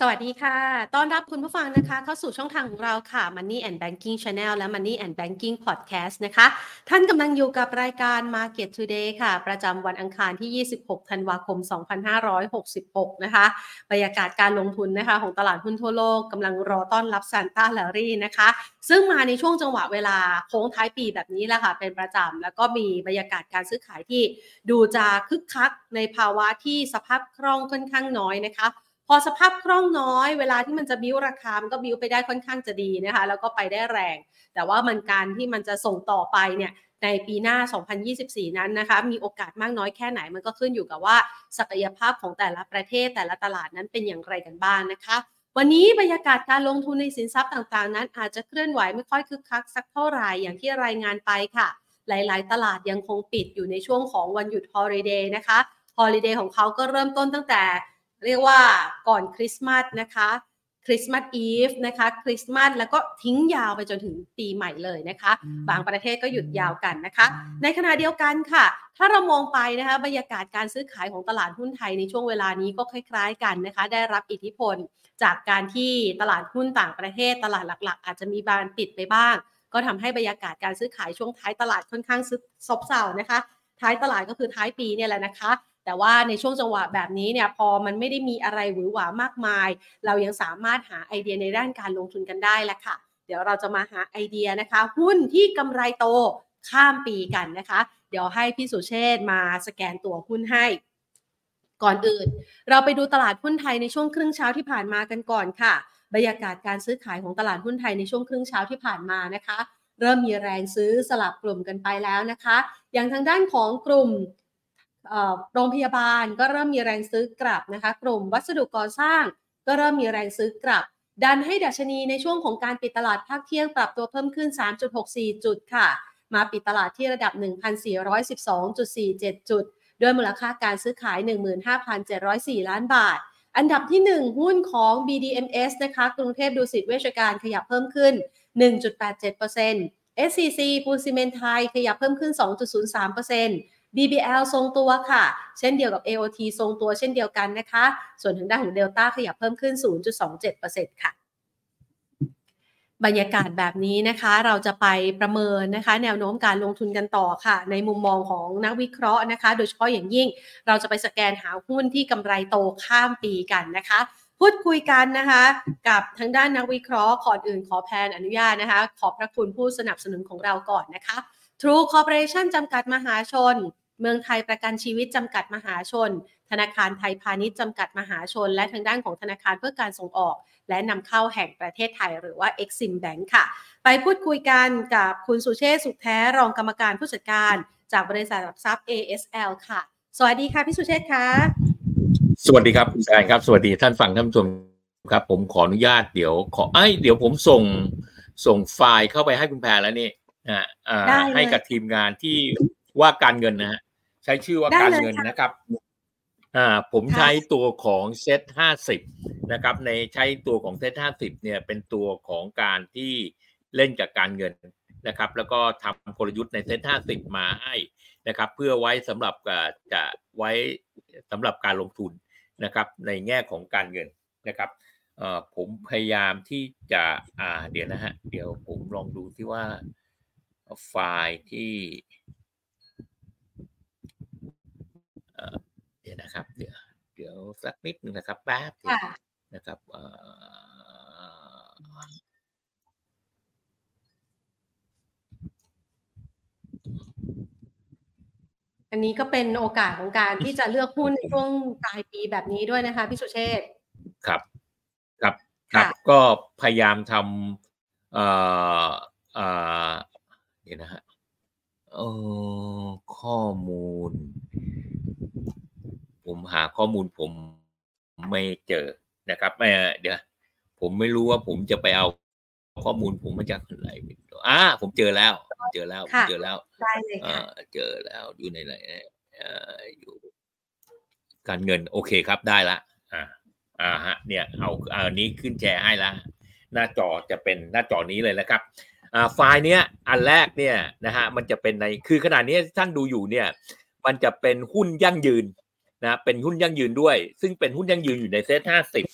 สวัสดีค่ะ ต้อนรับคุณผู้ฟังนะคะ เข้าสู่ช่องทางของเราค่ะ Money and Banking Channel และ Money and Banking Podcast นะคะ ท่านกำลังอยู่กับรายการ Market Today ค่ะ ประจำวันอังคารที่ 26 ธันวาคม 2566 นะคะ บรรยากาศการลงทุนนะคะ ของตลาดหุ้นทั่วโลกกำลังรอต้อนรับซานต้าแลรี่นะคะ ซึ่งมาในช่วงจังหวะเวลาโค้งท้ายปีแบบนี้แหละค่ะ เป็นประจำแล้วก็มีบรรยากาศการซื้อขายที่ดูจะคึกคักในภาวะที่สภาพคล่องค่อนข้างน้อยนะคะ พอสภาพคล่องน้อย เวลาที่มันจะบิ้วราคา มันก็บิ้วไปได้ค่อนข้างจะดีนะคะ แล้วก็ไปได้แรง แต่ว่ามันการที่มันจะส่งต่อไปเนี่ยในปีหน้า 2024 นั้นนะคะ มีโอกาสมากน้อยแค่ไหน มันก็ขึ้นอยู่กับว่าศักยภาพของแต่ละประเทศแต่ละตลาดนั้นเป็นอย่างไรกันบ้างนนะคะ วันนี้บรรยากาศการลงทุนในสินทรัพย์ต่างๆ นั้นอาจจะเคลื่อนไหวไม่ค่อยคึกคักสักเท่าไหร่อย่างที่รายงานไปค่ะ หลายๆ ตลาดยังคงปิดอยู่ในช่วงของวันหยุดฮอลิเดย์นะคะฮอลิเดย์ของเขาก็เริ่มต้นตั้งแต่ เรียกว่าก่อนคริสต์มาสนะคะคริสต์มาสอีฟนะคะคริสต์มาสแล้วก็ทิ้งยาวไปจนถึงปีใหม่เลยนะคะ บางประเทศก็หยุดยาวกันนะคะ ในขณะเดียวกันค่ะ ถ้าเรามองไปนะคะบรรยากาศการซื้อขายของตลาดหุ้นไทยในช่วงเวลานี้ก็คล้าย ๆ กันนะคะ ได้รับอิทธิพลจากการที่ตลาดหุ้นต่างประเทศ ตลาดหลัก ๆ อาจจะมีบานปิดไปบ้าง ก็ทำให้บรรยากาศการซื้อขายช่วงท้ายตลาดค่อนข้างซบเซานะคะ ท้ายตลาดก็คือท้ายปีเนี่ยแหละนะคะ แต่ว่าในช่วงจังหวะแบบนี้เนี่ยพอมันไม่ได้มีอะไรหวือหวามากมาย เรายังสามารถหาไอเดียในด้านการลงทุนกันได้แหละค่ะ เดี๋ยวเราจะมาหาไอเดียนะคะ หุ้นที่กำไรโตข้ามปีกันนะคะ เดี๋ยวให้พี่สุเชษมาสแกนตัวหุ้นให้ ก่อนอื่น เราไปดูตลาดหุ้นไทยในช่วงครึ่งเช้าที่ผ่านมากันก่อนค่ะ บรรยากาศการซื้อขายของตลาดหุ้นไทยในช่วงครึ่งเช้าที่ผ่านมานะคะ เริ่มมีแรงซื้อสลับกลุ่มกันไปแล้วนะคะ อย่างทางด้านของกลุ่ม โรงพยาบาลก็เริ่มมีแรงซื้อกลับนะคะกลุ่มวัสดุก่อสร้าง ก็เริ่มมีแรงซื้อกลับ ดันให้ดัชนีในช่วงของการปิดตลาดภาคเที่ยงปรับตัวเพิ่มขึ้น 3.64 จุดค่ะ มาปิดตลาดที่ระดับ 1,412.47 จุด ด้วยมูลค่าการซื้อขาย 15,704 ล้านบาท อันดับที่ 1 หุ้นของ BDMs นะคะกรุงเทพดูสิตเวชการขยับเพิ่มขึ้น 1.87% SCC ปูนซีเมนไทยขยับเพิ่มขึ้น 2.03% BBL ทรงตัวค่ะ เช่นเดียวกับ AOT ทรงตัวเช่นเดียวกันนะคะ ส่วนทางด้านของเดลต้าขยับเพิ่มขึ้น 0.27%ค่ะ บรรยากาศแบบนี้นะคะ เราจะไปประเมินนะคะ แนวโน้มการลงทุนกันต่อค่ะ ในมุมมองของนักวิเคราะห์นะคะ โดยเฉพาะอย่างยิ่ง เราจะไปสแกนหาหุ้นที่กำไรโตข้ามปีกันนะคะพูดคุยกันนะคะ กับทางด้านนักวิเคราะห์ก่อนอื่นขอแพนอนุญาตนะคะ ขอบพระคุณผู้สนับสนุนของเราก่อนนะคะ True Corporation จำกัดมหาชน เมืองไทยประกันชีวิตจำกัดมหาชน ธนาคารไทยพาณิชย์จำกัดมหาชน และทางด้านของธนาคารเพื่อการส่งออก และนำเข้าแห่งประเทศไทย หรือว่า Exim Bank ค่ะ ไปพูดคุยกันกับคุณสุเชษสุขแท้รองกรรมการผู้จัดการ จากบริษัทหลักทรัพย์ ASL ค่ะ สวัสดีค่ะพี่สุเชษค่ะสวัสดีครับคุณแซนครับ สวัสดีท่านฟังท่านผู้ชมครับ ผมขออนุญาตเดี๋ยวขอไอ้เดี๋ยวผมส่งส่งไฟล์เข้าไปให้คุณแพรแล้วนี่อ่าให้กับทีมงานที่ว่าการเงินนะฮะ ใช้ชื่อว่าการเงินนะครับอ่าผมใช้ตัวของเซตห้าสิบนะครับ ในใช้ตัวของเซตห้าสิบเนี่ยเป็นตัวของการที่เล่นกับการเงินนะครับ แล้วก็ทำกลยุทธ์ในเซตห้าสิบมาให้นะครับ เพื่อไว้สำหรับจะไว้สำหรับการลงทุนนะครับ ในแง่ของการเงินนะครับเอ่อผมพยายามที่จะอ่าเดี๋ยวนะฮะเดี๋ยวผมลองดูที่ว่าไฟล์ที่เดี๋ยว นะครับ เดี๋ยวเดี๋ยวสักนิดนึงนะครับแป๊บนะครับอันนี้ก็เป็นโอกาสของการที่จะเลือกหุ้นในช่วงปลายปีแบบนี้ด้วยนะคะพี่สุเชษครับ ครับครับก็พยายามทำเอ่อเอ่อเดี๋ยวนะฮะเออข้อมูล ผมหาข้อมูลผมไม่เจอนะครับไม่เดี๋ยวผมไม่รู้ว่าผมจะไปเอาข้อมูลผมมาจากไหนอ่าผมเจอแล้ว เจอแล้วเจอแล้วได้เลยค่ะเจอแล้วอยู่ในไหนอยู่ การเงินโอเคครับได้ละ อ่า อ่าฮะ เนี่ย เอาอันนี้ขึ้นแชร์ให้ละหน้าจอจะเป็นหน้าจอนี้เลยนะครับอ่าไฟล์เนี้ยอันแรกเนี่ยนะฮะมันจะเป็นในคือขนาดนี้ท่านดูอยู่เนี่ย มันจะเป็นหุ้นยั่งยืน นะเป็นหุ้นยั่งยืนด้วย ซึ่งเป็นหุ้นยั่งยืนอยู่ในเซ็ตห้าสิบ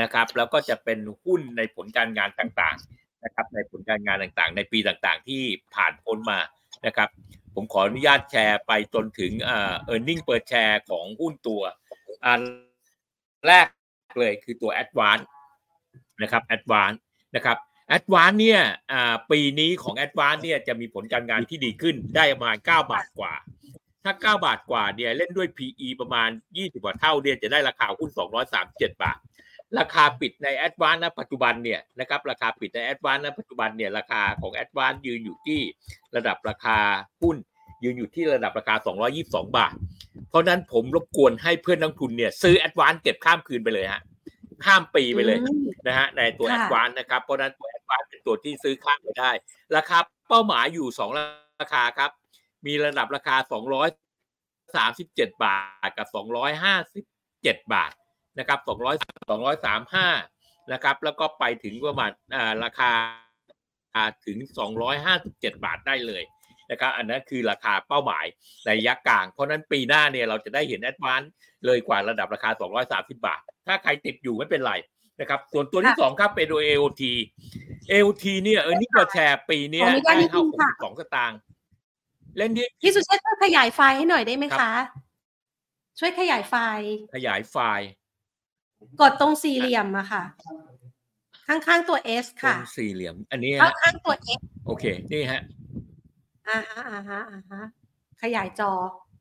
นะครับ แล้วก็จะเป็นหุ้นในผลการงานต่างๆนะครับ ในผลการงานต่างๆ ในปีต่างๆ ที่ผ่านพ้นมานะครับ ผมขออนุญาตแชร์ไปจนถึงเอ่อ earning per share ของหุ้นตัวอันแรกเลยคือตัว Advance นะครับ Advance นะครับ Advance เนี่ยปีนี้ของ Advance เนี่ยจะมีผลการงานที่ดีขึ้นได้ประมาณ9บาทกว่า ถ้า 9 บาทกว่าเนี่ยเล่นด้วย PE ประมาณ 20 กว่าเท่าเนี่ยจะได้ราคาหุ้น 237 บาท ราคาปิดใน Advance ณปัจจุบันเนี่ยนะครับราคาปิดใน Advance ณปัจจุบันเนี่ยราคาของ Advance ยืนอยู่ที่ระดับราคาหุ้นยืนอยู่ที่ระดับราคา 222 บาท เพราะนั้นผมรบกวนให้เพื่อนนักทุนเนี่ยซื้อ Advance เก็บข้ามคืนไปเลยฮะข้ามปีไปเลยนะฮะในตัว Advance นะครับเพราะนั้นตัว Advance เป็นตัวที่ซื้อข้ามไปได้ ราคาเป้าหมายอยู่ 2 ราคาครับ มีระดับราคา 237 บาทกับ 257 บาทนะครับ200 235นะครับ แล้วก็ไปถึงประมาณราคาถึง 257 บาทได้เลยนะครับ อันนั้นคือราคาเป้าหมายในระยะกลาง เพราะนั้นปีหน้าเนี่ยเราจะได้เห็น ADVANC เลยกว่าระดับราคา 230 บาท ถ้าใครติดอยู่ไม่เป็นไรนะครับ ส่วนตัวที่สองครับเป็นตัว AOT AOT เนี่ยเออนี่ก็แชร์ปีนี้ได้เท่า62สตางค์ เล่นที่พี่สุเชษช่วยขยายไฟให้หน่อยได้ไหมคะ ช่วยขยายไฟขยายไฟกดตรงสี่เหลี่ยมอะค่ะ ข้างๆตัว S ค่ะสี่เหลี่ยม อันนี้ข้างๆตัว S โอเค นี่ฮะอ่าฮะอ่าฮะอ่าฮะขยายจอ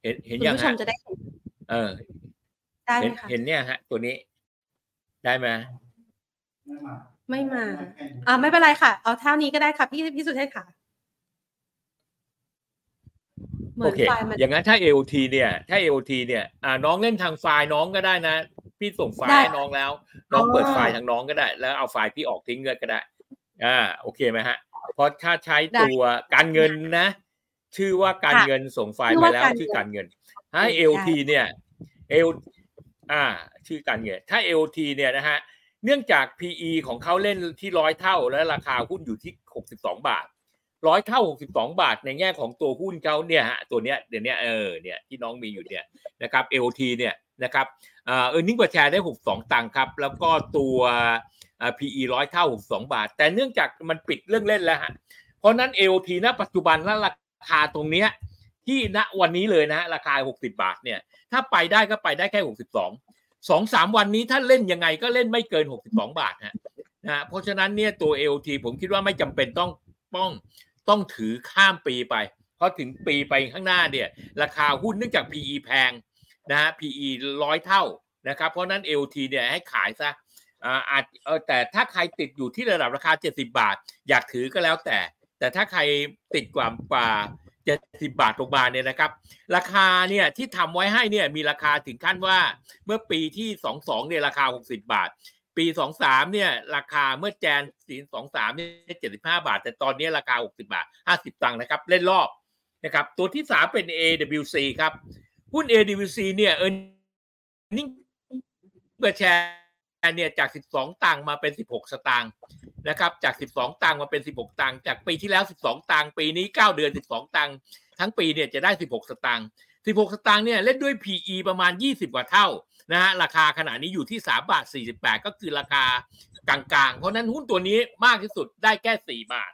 เห็นเห็นยังผู้ชมจะได้เห็นเออ ได้ไหมคะเห็นเนี่ยฮะ ตัวนี้ ได้ไหมไม่มา อ่าไม่เป็นไรค่ะ เอาเท่านี้ก็ได้ค่ะพี่พี่สุเทพค่ะ โอเคอย่างนั้นถ้า AOT เนี่ยถ้า AOT เนี่ยอ่าน้องเล่นทางไฟล์น้องก็ได้นะ พี่ส่งไฟล์ให้น้องแล้ว น้องเปิดไฟล์ทางน้องก็ได้ แล้วเอาไฟล์พี่ออกทิ้งก็ได้ อ่าโอเคไหมฮะเพราะถ้าใช้ตัวการเงินนะ ชื่อว่าการเงินส่งไฟล์ไปแล้วชื่อการเงินถ้า LT เนี่ย L อ่า ชื่อการเงินถ้า LT เนี่ยนะฮะเนื่องจาก PE ของเขาเล่นที่ร้อยเท่าและราคาหุ้นอยู่ที่ 62 บาท ร้อยเท่า62บสองบาทในแง่ของตัวหุ้นเขาเนี่ยฮะตัวเนี้ยเดี๋ยวนี้เออเนี่ยที่น้องมีอยู่เนี่ยนะครับ LT เนี่ยนะครับเออร์เน็งกว่าแชร์ได้62ตังค์ครับแล้วก็ตัว PE ร้อยเท่า62บาท แต่เนื่องจากมันปิดเรื่องเล่นแล้วฮะเพราะนั้น AOT ณปัจจุบันและราคาตรงเนี้ยที่ณวันนี้เลยนะราคา 60 บาทเนี่ยถ้าไปได้ก็ไปได้แค่ 62สองสามวันนี้ถ้าเล่นยังไงก็เล่นไม่เกิน 62 บาทฮะนะเพราะฉะนั้นเนี่ยตัว AOT ผมคิดว่าไม่จำเป็นต้องต้อง ต้องถือข้ามปีไป เพราะถึงปีไปข้างหน้าเนี่ยราคาหุ้นเนื่องจาก PE แพงนะฮะ PE ร้อยเท่านะครับ เพราะนั้น LT เนี่ยให้ขายซะอาจแต่ถ้าใครติดอยู่ที่ระดับราคา 70 บาท อยากถือก็แล้วแต่ แต่ถ้าใครติดกว่ากว่า 70 บาทลงมาเนี่ยนะครับ ราคาเนี่ยที่ทำไว้ให้เนี่ยมีราคาถึงขั้นว่าเมื่อปีที่ 22เนี่ยราคา 60 บาท ปี23เนี่ยราคาเมื่อแจนสี23เนี่ย75บห้าบาท แต่ตอนนี้ราคา60บาท50ตังค์นะครับ เล่นรอบนะครับ ตัวที่3เป็น AWC ครับ หุ้น AWC เนี่ยเออนิ่งเปิดแชร์เนี่ยจาก 12 ตังค์มาเป็น 16 สตางค์นะครับ จาก 12 ตังค์มาเป็น 16 ตังค์จากปีที่แล้ว 12 ตังค์ปีนี้ 9 เดือน 12 ตังค์ทั้งปีเนี่ยจะได้ 16 สตางค์16 สตางค์เนี่ยเล่นด้วย PE ประมาณ 20 กว่าเท่า นะฮะราคาขณะนี้อยู่ที่3บาท48 ก็คือราคากลางๆ เพราะนั้นหุ้นตัวนี้มากที่สุดได้แค่ 4 บาท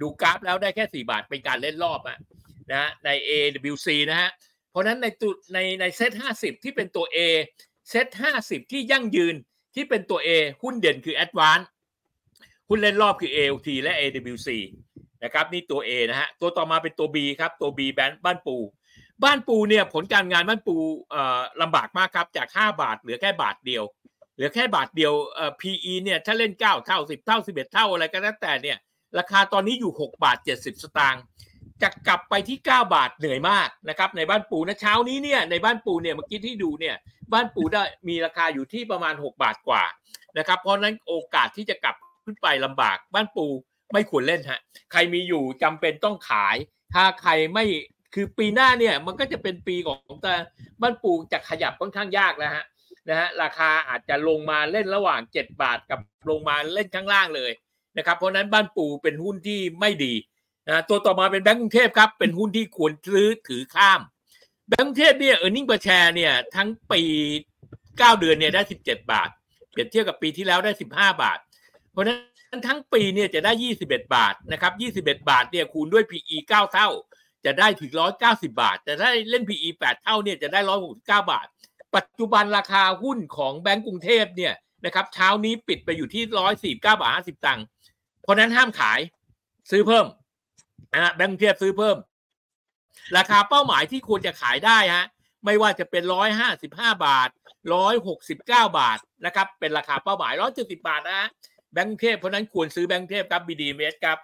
ดูกราฟแล้วได้แค่ 4 บาทเป็นการเล่นรอบอะนะใน AWC นะฮะเพราะนั้นในตัวในในเซ็ต50 ที่เป็นตัว A เซ็ต50 ที่ยั่งยืนที่เป็นตัว A หุ้นเด่นคือ Advance หุ้นเล่นรอบคือ ALT และ AWC นะครับนี่ตัว A นะฮะตัวต่อมาเป็นตัว B ครับตัว B แบนบ้านปู บ้านปูเนี่ยผลการงานบ้านปูลำบากมากครับจาก 5 บาทเหลือแค่บาทเดียว เหลือแค่บาทเดียว PE เนี่ยถ้าเล่น 9 เท่า 10 เท่า 11 เท่าอะไรก็แล้วแต่เนี่ยราคาตอนนี้อยู่ 6 บาท 70 สตางค์จะกลับไปที่ 9 บาทเหนื่อยมากนะครับในบ้านปูนะเช้านี้เนี่ยในบ้านปูเนี่ยเมื่อกี้ที่ดูเนี่ยบ้านปูได้มีราคาอยู่ที่ประมาณ 6 บาทกว่านะครับเพราะนั้นโอกาสที่จะกลับขึ้นไปลำบากบ้านปูไม่ควรเล่นฮะใครมีอยู่จำเป็นต้องขาย ถ้าใครไม่ คือปีหน้าเนี่ยมันก็จะเป็นปีของแต่บ้านปูจะขยับค่อนข้างยากแล้วฮะนะฮะราคาอาจจะลงมาเล่นระหว่าง 7 บาทกับลงมาเล่นข้างล่างเลยนะครับเพราะนั้นบ้านปูเป็นหุ้นที่ไม่ดีนะตัวต่อมาเป็นแบงก์กรุงเทพครับเป็นหุ้นที่ควรซื้อถือข้าม แบงก์กรุงเทพเนี่ยเออร์เน็งประแชร์เนี่ยทั้งปี 9 เดือนเนี่ยได้ 17 บาท เปรียบเทียบกับปีที่แล้วได้สิบห้าบาท เพราะนั้นทั้งปีเนี่ยจะได้ยี่สิบเอ็ดบาทนะครับยี่สิบเอ็ดบาทเนี่ยคูณด้วย PE เก้าเท่า จะได้ถึงร้อยเก้าสิบาท แต่ถ้าเล่น PE แปดเท่าเนี่ยจะได้ร้อยหกสิบเก้าบาท ปัจจุบันราคาหุ้นของแบงก์กรุงเทพเนี่ยนะครับเช้านี้ปิดไปอยู่ที่ร้อยสี่เก้าบาทห้าสิบตังค์เพราะนั้นห้ามขายซื้อเพิ่มนะแบงก์กรุงเทพซื้อเพิ่ม ราคาเป้าหมายที่ควรจะขายได้ฮะไม่ว่าจะเป็นร้อยห้าสิบห้าบาทร้อยหกสิบเก้าบาทนะครับเป็นราคาเป้าหมายร้อยเจ็ดสิบาทนะแบงก์เทพเพราะนั้นควรซื้อแบงก์เทพครับ BDMs ครับ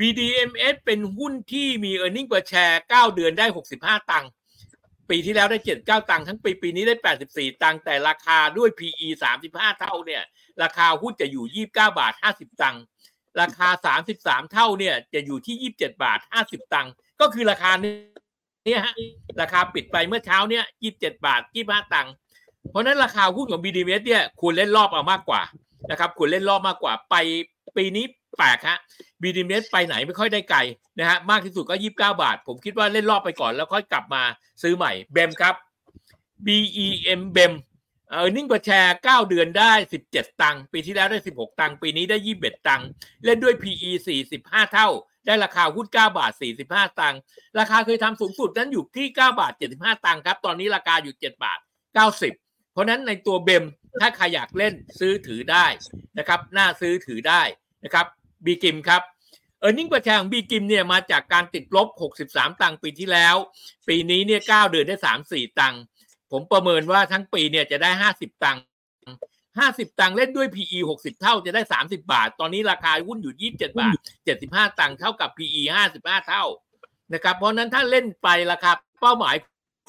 BDMs เป็นหุ้นที่มี e a r n i n g per share 9เดือนได้ 65 ตังค์ปีที่แล้วได้ 79 ตังค์ทั้งปี ปีนี้ได้ 84 ตังค์แต่ราคาด้วย PE 35 เท่าเนี่ย ราคาหุ้นจะอยู่ 29 บาท 50 ตังค์ราคา 33 เท่าเนี่ยจะอยู่ที่ 27 บาท 50 ตังค์ก็คือราคาเนี้ฮะราคาปิดไปเมื่อเช้าเนี่ย 27 บาท 25 ตังค์เพราะนั้นราคาหุ้นของ BDMs เนี่ยควรเล่นรอบเอามากกว่านะครับควรเล่นรอบมากกว่าไปปีนี้ แปลกฮะบีดีเมสไปไหนไม่ค่อยได้ไกลนะฮะมากที่สุดก็ยี่บเก้าบาท ผมคิดว่าเล่นรอบไปก่อนแล้วค่อยกลับมาซื้อใหม่เบมครับ BEM เบม earning per share เก้าเดือนได้สิบเจ็ดตังค์ปีที่แล้วได้สิบหกตังค์ปีนี้ได้ยี่สิบเอ็ดตังค์เล่นด้วย PE สี่สิบห้าเท่า ได้ราคาหุ้นเก้าบาทสี่สิบห้าตังค์ราคาเคยทำสูงสุดนั้นอยู่ที่เก้าบาทเจ็ดสิบห้าตังค์ครับตอนนี้ราคาอยู่เจ็ดบาทเก้าสิบเพราะนั้นในตัวเบมถ้าใครอยากเล่นซื้อถือได้นะครับ น่าซื้อถือได้นะครับ บีกริมครับ earning per share ของบีกริมเนี่ยมาจากการติดลบ 63 ตังค์ปีที่แล้ว ปีนี้เนี่ย9เดือนได้ 3 4 ตังค์ผมประเมินว่าทั้งปีเนี่ยจะได้ 50 ตังค์50 ตังค์เล่นด้วย PE 60 เท่าจะได้ 30 บาท ตอนนี้ราคาหุ้นอยู่ 27 บาท 75 ตังค์เท่ากับ PE 55 เท่านะครับเพราะนั้นถ้าเล่นไปราคาเป้าหมาย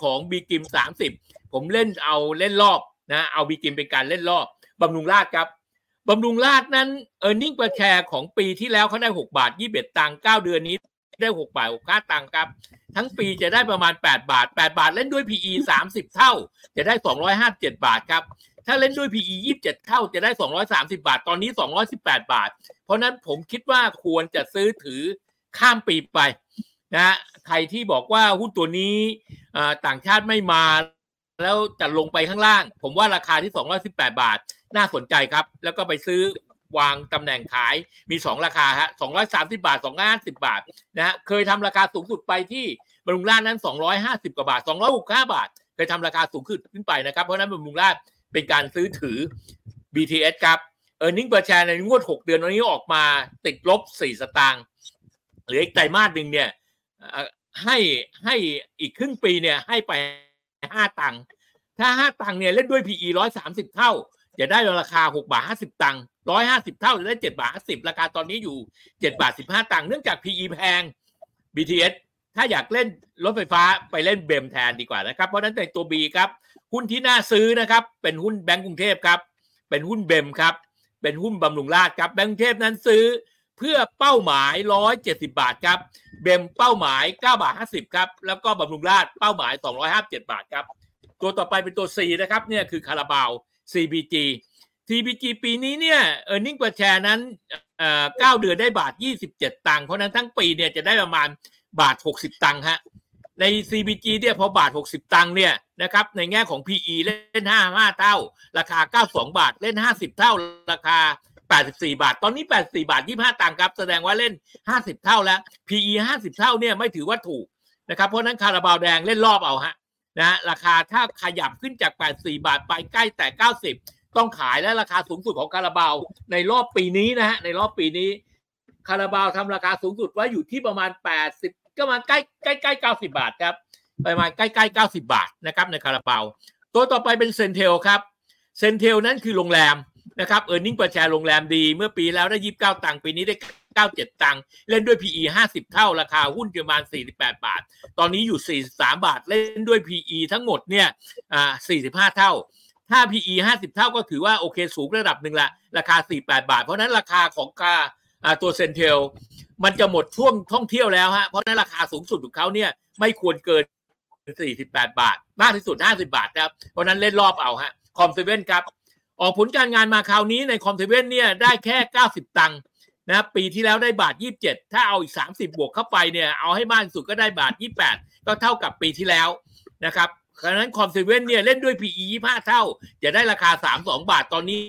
ของบีกิม 30 ผมเล่นเอาเล่นรอบนะเอาบีกิมเป็นการเล่นรอบบำรุงราชครับ บำรุงราชนั้นเออร์เน็งประแชร์ของปีที่แล้วเขาได้ 6 บาท 21 ตังค์9เดือนนี้ได้ 6 บาท 65 ตังค์ครับ ทั้งปีจะได้ประมาณ 8 บาท 8 บาทเล่นด้วย PE 30 เท่า จะได้ 257 บาทครับ ถ้าเล่นด้วย PE 27 เท่าจะได้ 230 บาท ตอนนี้ 218 บาท เพราะนั้นผมคิดว่าควรจะซื้อถือข้ามปีไปนะใครที่บอกว่าหุ้นตัวนี้ต่างชาติไม่มาแล้วจะลงไปข้างล่าง ผมว่าราคาที่ 218 บาท น่าสนใจครับ แล้วก็ไปซื้อวางตำแหน่งขายมี 2 ราคาฮะ230 บาท 250 บาทนะฮะเคยทำราคาสูงสุดไปที่บำรุงราชนั้น 250 กว่าบาท 265 บาท เคยทำราคาสูงขึ้นขึ้นไปนะครับ เพราะนั้นบำรุงราชเป็นการซื้อถือ BTS ครับเออร์เน็งเปอร์แชร์ในงวด 6 เดือนวันนี้ออกมาติดลบ 4 สตางค์หรืออีกไตรมาสหนึ่งเนี่ยให้ให้อีกครึ่งปีเนี่ยให้ไปห้าตังค์ถ้าห้าตังค์เนี่ยเล่นด้วย PE ร้อยสามสิบเท่า จะได้ราคาหกบาทห้าสิบตังค์ร้อยห้าสิบเท่าจะได้เจ็ดบาทห้าสิบราคาตอนนี้อยู่เจ็ดบาทสิบห้าตังค์เนื่องจาก PE แพง BTS ถ้าอยากเล่นรถไฟฟ้าไปเล่นเบมแทนดีกว่านะครับ เพราะนั้นในตัว B ครับหุ้นที่น่าซื้อนะครับ เป็นหุ้นแบงก์กรุงเทพครับ เป็นหุ้นเบมครับ เป็นหุ้นบำรุงราชครับแบงก์กรุงเทพนั้นซื้อเพื่อเป้าหมายร้อยเจ็ดสิบาทครับเบมเป้าหมายเก้าบาทห้าสิบครับแล้วก็บำรุงราชเป้าหมายสองร้อยห้าเจ็ดบาทครับตัวต่อไปเป็นตัว C นะครับเนี่ยคือคาราบาว CBG CBG ปีนี้เนี่ยเออร์เน็งเปอร์แชร์นั้นเก้าเดือนได้บาท 27 ตังค์เพราะนั้นทั้งปีเนี่ยจะได้ประมาณบาท 60 ตังค์ฮะใน CBG เนี่ยพอบาท 60 ตังค์เนี่ยนะครับในแง่ของ PE เล่น 55 เท่า ราคา 92 บาทเล่น 50 เท่า ราคา 84 บาท ตอนนี้ 84 บาท 25 ตังค์ครับ แสดงว่าเล่น 50 เท่าแล้ว PE 50 เท่าเนี่ยไม่ถือว่าถูกนะครับเพราะนั้นคาราบาวแดงเล่นรอบเอาฮะ นะราคาถ้าขยับขึ้นจาก 84 บาทไปใกล้แต่ 90 ต้องขายและราคาสูงสุดของคาราบาวในรอบปีนี้นะฮะในรอบปีนี้คาราบาวทำราคาสูงสุดไว้อยู่ที่ประมาณ 80 ก็มาใกล้ใกล้ใกล้90บาทครับประมาณใกล้ใกล้90บาทนะครับในคาราบาวตัวต่อไปเป็น CENTEL ครับ CENTEL นั้นคือโรงแรมนะครับ earning per share โรงแรมดี เมื่อปีแล้วได้29ตังค์ปีนี้ได้ 97 ตังค์เล่นด้วย PE 50 เท่าราคาหุ้นประมาณ 48 บาท ตอนนี้อยู่ 43 บาท เล่นด้วย PE ทั้งหมดเนี่ย45 เท่า ถ้า PE 50 เท่าก็ถือว่าโอเคสูงระดับหนึ่งละราคา 48 บาท เพราะนั้นราคาของกาตัวเซนเทลมันจะหมดช่วงท่องเที่ยวแล้วฮะเพราะนั้นราคาสูงสุดของเขาเนี่ยไม่ควรเกิน 48 บาท มากที่สุด 50 บาทครับเพราะนั้นเล่นรอบเอาฮะคอมเซเว่นครับออกผลการงานมาคราวนี้ในคอมเซเว่นเนี่ยได้แค่ 90 ตังค์ นะปีที่แล้วได้บาท 27 ถ้าเอาอีก 30 บวกเข้าไปเนี่ยเอาให้มากสุดก็ได้บาท 28 ก็เท่ากับปีที่แล้วนะครับเพราะนั้นคอมเซเว่นเนี่ยเล่นด้วย PE 25 เท่า จะได้ราคา 32 บาทตอนนี้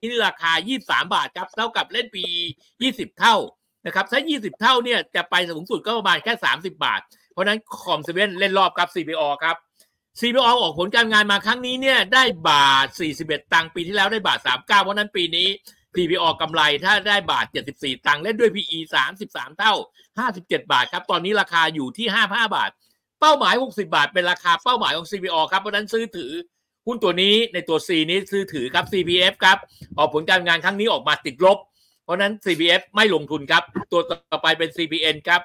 นี่ราคา 23 บาทครับเท่ากับเล่น PE 20 เท่านะครับถ้า 20 เท่าเนี่ยจะไปสูงสุดก็ประมาณแค่ 30 บาท เพราะนั้นคอมเซเว่นเล่นรอบกับ CPO ครับ CPO ออกผลการงานมาครั้งนี้เนี่ยได้บาท 41 ตังค์ปีที่แล้วได้บาท 39 เพราะนั้นปีนี้ CPO กำไรถ้าได้บาท 74 ตังค์เล่นด้วย PE 33 เท่า 57 บาทครับ ตอนนี้ราคาอยู่ที่ 55 บาท เป้าหมาย 60 บาท เป็นราคาเป้าหมายของ CPO ครับเพราะนั้นซื้อถือหุ้นตัวนี้ในตัว C นี้ซื้อถือครับ CPF ครับ ออกผลการงานครั้งนี้ออกมาติดลบ เพราะนั้น CPF ไม่ลงทุนครับ ตัวต่อไปเป็น CPN ครับ